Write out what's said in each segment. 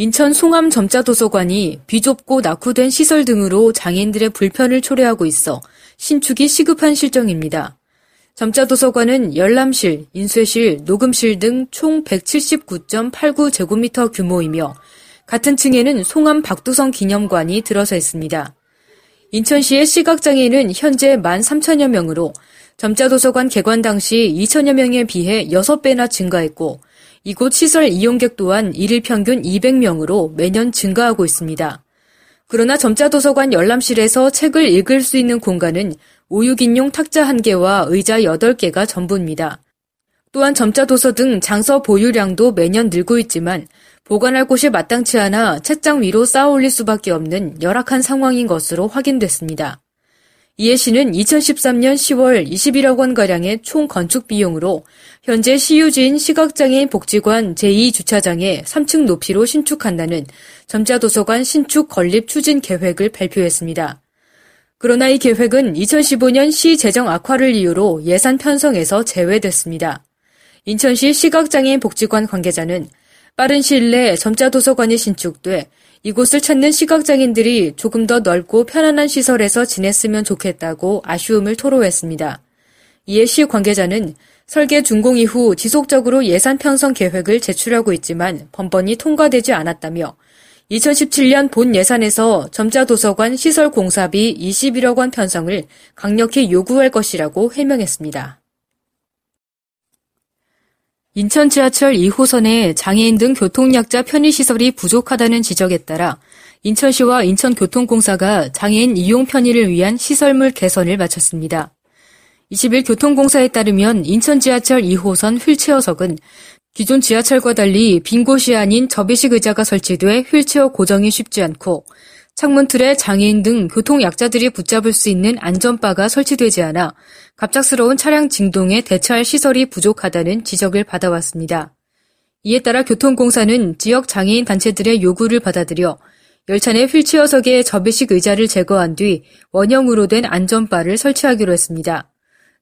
인천 송암 점자도서관이 비좁고 낙후된 시설 등으로 장애인들의 불편을 초래하고 있어 신축이 시급한 실정입니다. 점자도서관은 열람실, 인쇄실, 녹음실 등 총 179.89제곱미터 규모이며 같은 층에는 송암 박두성 기념관이 들어서 있습니다. 인천시의 시각장애인은 현재 1만 3천여 명으로 점자도서관 개관 당시 2천여 명에 비해 6배나 증가했고 이곳 시설 이용객 또한 일일 평균 200명으로 매년 증가하고 있습니다. 그러나 점자도서관 열람실에서 책을 읽을 수 있는 공간은 5, 6인용 탁자 1개와 의자 8개가 전부입니다. 또한 점자도서 등 장서 보유량도 매년 늘고 있지만 보관할 곳이 마땅치 않아 책장 위로 쌓아 올릴 수밖에 없는 열악한 상황인 것으로 확인됐습니다. 이해 씨는 2013년 10월 21억 원가량의 총 건축 비용으로 현재 시유지인 시각장애인 복지관 제2주차장에 3층 높이로 신축한다는 점자도서관 신축 건립 추진 계획을 발표했습니다. 그러나 이 계획은 2015년 시 재정 악화를 이유로 예산 편성에서 제외됐습니다. 인천시 시각장애인 복지관 관계자는 빠른 시일 내에 점자도서관이 신축돼 이곳을 찾는 시각장애인들이 조금 더 넓고 편안한 시설에서 지냈으면 좋겠다고 아쉬움을 토로했습니다. 이에 시 관계자는 설계 준공 이후 지속적으로 예산 편성 계획을 제출하고 있지만 번번이 통과되지 않았다며 2017년 본 예산에서 점자 도서관 시설 공사비 21억 원 편성을 강력히 요구할 것이라고 해명했습니다. 인천 지하철 2호선에 장애인 등 교통약자 편의시설이 부족하다는 지적에 따라 인천시와 인천교통공사가 장애인 이용 편의를 위한 시설물 개선을 마쳤습니다. 20일 교통공사에 따르면 인천 지하철 2호선 휠체어석은 기존 지하철과 달리 빈 곳이 아닌 접이식 의자가 설치돼 휠체어 고정이 쉽지 않고 창문 틀에 장애인 등 교통 약자들이 붙잡을 수 있는 안전바가 설치되지 않아 갑작스러운 차량 진동에 대처할 시설이 부족하다는 지적을 받아왔습니다. 이에 따라 교통공사는 지역 장애인 단체들의 요구를 받아들여 열차 내 휠체어석에 접이식 의자를 제거한 뒤 원형으로 된 안전바를 설치하기로 했습니다.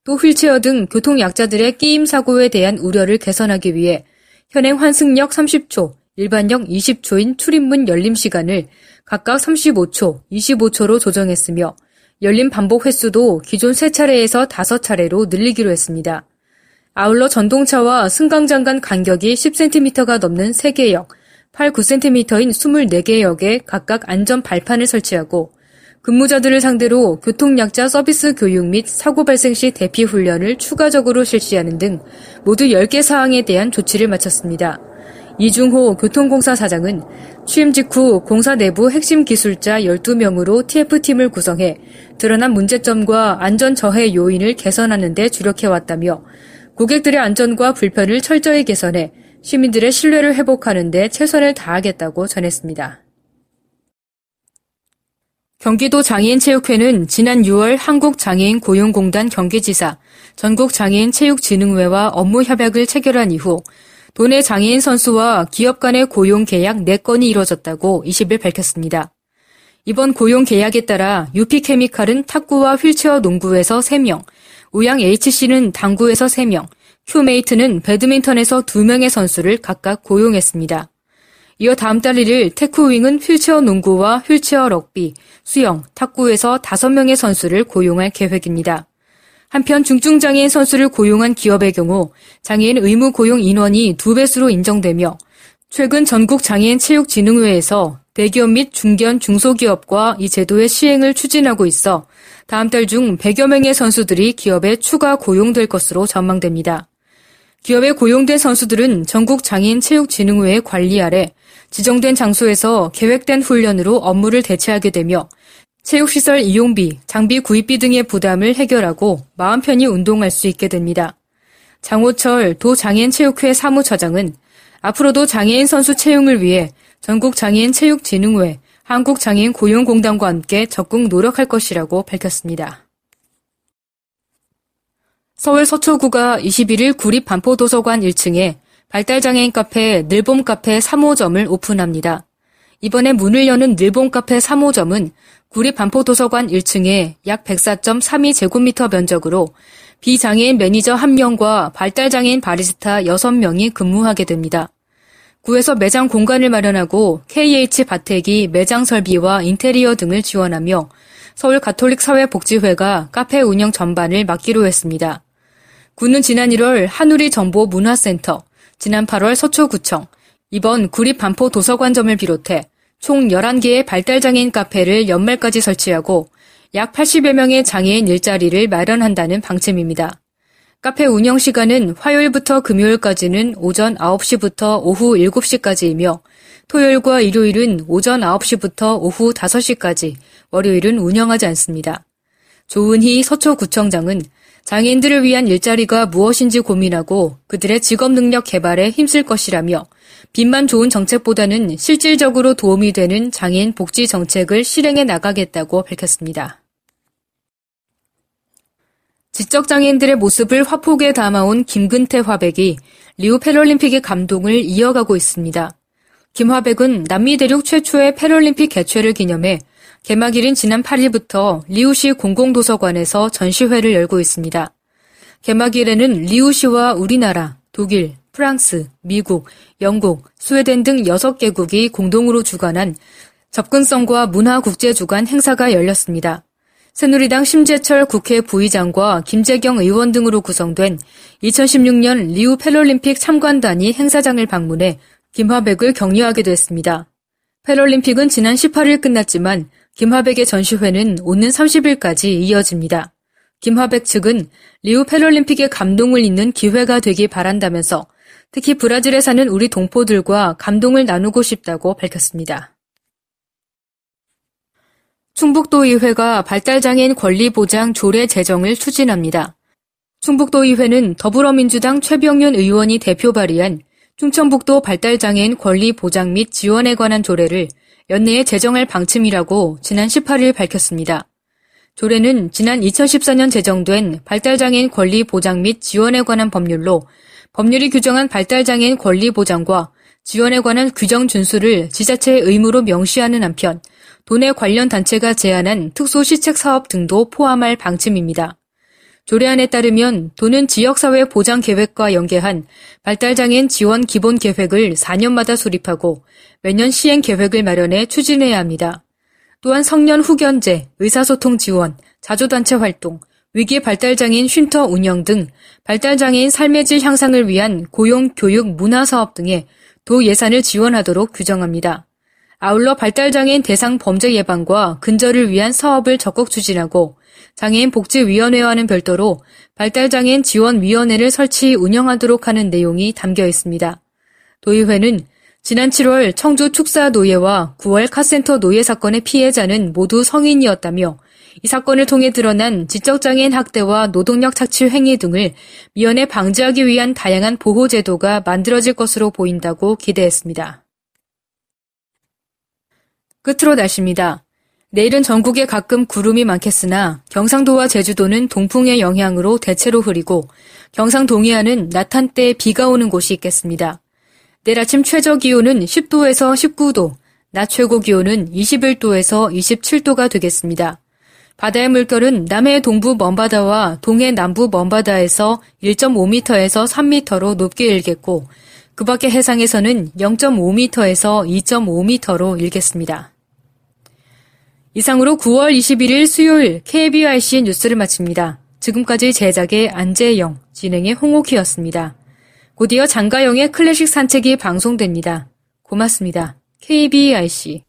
또 휠체어 등 교통약자들의 끼임 사고에 대한 우려를 개선하기 위해 현행 환승역 30초, 일반역 20초인 출입문 열림 시간을 각각 35초, 25초로 조정했으며 열림 반복 횟수도 기존 3차례에서 5차례로 늘리기로 했습니다. 아울러 전동차와 승강장 간 간격이 10cm가 넘는 3개 역, 8, 9cm인 24개 역에 각각 안전 발판을 설치하고 근무자들을 상대로 교통약자 서비스 교육 및 사고 발생 시 대피 훈련을 추가적으로 실시하는 등 모두 10개 사항에 대한 조치를 마쳤습니다. 이중호 교통공사 사장은 취임 직후 공사 내부 핵심 기술자 12명으로 TF팀을 구성해 드러난 문제점과 안전 저해 요인을 개선하는 데 주력해왔다며 고객들의 안전과 불편을 철저히 개선해 시민들의 신뢰를 회복하는 데 최선을 다하겠다고 전했습니다. 경기도 장애인체육회는 지난 6월 한국장애인 고용공단 경기지사, 전국장애인체육진흥회와 업무 협약을 체결한 이후 도내 장애인 선수와 기업 간의 고용 계약 4건이 이뤄졌다고 20일 밝혔습니다. 이번 고용 계약에 따라 유피케미칼은 탁구와 휠체어 농구에서 3명, 우양 HC는 당구에서 3명, 큐메이트는 배드민턴에서 2명의 선수를 각각 고용했습니다. 이어 다음 달 1일 테크윙은 휠체어 농구와 휠체어 럭비, 수영, 탁구에서 5명의 선수를 고용할 계획입니다. 한편 중증장애인 선수를 고용한 기업의 경우 장애인 의무 고용 인원이 두 배수로 인정되며 최근 전국 장애인 체육진흥회에서 대기업 및 중견 중소기업과 이 제도의 시행을 추진하고 있어 다음 달 중 100여 명의 선수들이 기업에 추가 고용될 것으로 전망됩니다. 기업에 고용된 선수들은 전국 장애인 체육진흥회의 관리 아래 지정된 장소에서 계획된 훈련으로 업무를 대체하게 되며 체육시설 이용비, 장비 구입비 등의 부담을 해결하고 마음 편히 운동할 수 있게 됩니다. 장호철 도장애인체육회 사무처장은 앞으로도 장애인 선수 채용을 위해 전국장애인체육진흥회, 한국장애인 고용공단과 함께 적극 노력할 것이라고 밝혔습니다. 서울 서초구가 21일 구립 반포도서관 1층에 발달장애인 카페 늘봄 카페 3호점을 오픈합니다. 이번에 문을 여는 늘봄 카페 3호점은 구립 반포도서관 1층에 약 104.32제곱미터 면적으로 비장애인 매니저 1명과 발달장애인 바리스타 6명이 근무하게 됩니다. 구에서 매장 공간을 마련하고 KH 바텍이 매장 설비와 인테리어 등을 지원하며 서울 가톨릭 사회복지회가 카페 운영 전반을 맡기로 했습니다. 구는 지난 1월 한우리 정보 문화센터, 지난 8월 서초구청, 이번 구립 반포 도서관점을 비롯해 총 11개의 발달장애인 카페를 연말까지 설치하고 약 80여 명의 장애인 일자리를 마련한다는 방침입니다. 카페 운영 시간은 화요일부터 금요일까지는 오전 9시부터 오후 7시까지이며 토요일과 일요일은 오전 9시부터 오후 5시까지, 월요일은 운영하지 않습니다. 조은희 서초구청장은 장애인들을 위한 일자리가 무엇인지 고민하고 그들의 직업 능력 개발에 힘쓸 것이라며 빛만 좋은 정책보다는 실질적으로 도움이 되는 장애인 복지 정책을 실행해 나가겠다고 밝혔습니다. 지적장애인들의 모습을 화폭에 담아온 김근태 화백이 리우 패럴림픽의 감동을 이어가고 있습니다. 김 화백은 남미 대륙 최초의 패럴림픽 개최를 기념해 개막일인 지난 8일부터 리우시 공공도서관에서 전시회를 열고 있습니다. 개막일에는 리우시와 우리나라, 독일, 프랑스, 미국, 영국, 스웨덴 등 6개국이 공동으로 주관한 접근성과 문화국제주간 행사가 열렸습니다. 새누리당 심재철 국회 부의장과 김재경 의원 등으로 구성된 2016년 리우 패럴림픽 참관단이 행사장을 방문해 김화백을 격려하기도 했습니다. 패럴림픽은 지난 18일 끝났지만 김화백의 전시회는 오는 30일까지 이어집니다. 김화백 측은 리우 패럴림픽의 감동을 잇는 기회가 되기 바란다면서 특히 브라질에 사는 우리 동포들과 감동을 나누고 싶다고 밝혔습니다. 충북도의회가 발달장애인 권리보장 조례 제정을 추진합니다. 충북도의회는 더불어민주당 최병윤 의원이 대표 발의한 충청북도 발달장애인 권리보장 및 지원에 관한 조례를 연내에 제정할 방침이라고 지난 18일 밝혔습니다. 조례는 지난 2014년 제정된 발달장애인 권리 보장 및 지원에 관한 법률로 법률이 규정한 발달장애인 권리 보장과 지원에 관한 규정 준수를 지자체의 의무로 명시하는 한편 돈의 관련 단체가 제안한 특수시책 사업 등도 포함할 방침입니다. 조례안에 따르면 도는 지역사회 보장 계획과 연계한 발달장애인 지원 기본 계획을 4년마다 수립하고 매년 시행 계획을 마련해 추진해야 합니다. 또한 성년 후견제, 의사소통 지원, 자조단체 활동, 위기 발달장애인 쉼터 운영 등 발달장애인 삶의 질 향상을 위한 고용, 교육, 문화 사업 등에 도 예산을 지원하도록 규정합니다. 아울러 발달장애인 대상 범죄 예방과 근절을 위한 사업을 적극 추진하고 장애인 복지위원회와는 별도로 발달장애인 지원위원회를 설치 운영하도록 하는 내용이 담겨 있습니다. 도의회는 지난 7월 청주 축사 노예와 9월 카센터 노예 사건의 피해자는 모두 성인이었다며 이 사건을 통해 드러난 지적장애인 학대와 노동력 착취 행위 등을 미연에 방지하기 위한 다양한 보호 제도가 만들어질 것으로 보인다고 기대했습니다. 끝으로 날씨입니다. 내일은 전국에 가끔 구름이 많겠으나 경상도와 제주도는 동풍의 영향으로 대체로 흐리고 경상 동해안은 낮 한때 비가 오는 곳이 있겠습니다. 내일 아침 최저 기온은 10도에서 19도, 낮 최고 기온은 21도에서 27도가 되겠습니다. 바다의 물결은 남해 동부 먼바다와 동해 남부 먼바다에서 1.5m에서 3m로 높게 일겠고, 그 밖의 해상에서는 0.5m에서 2.5m로 일겠습니다. 이상으로 9월 21일 수요일 KBRC 뉴스를 마칩니다. 지금까지 제작의 안재영, 진행의 홍옥희였습니다. 곧이어 장가영의 클래식 산책이 방송됩니다. 고맙습니다. KBRC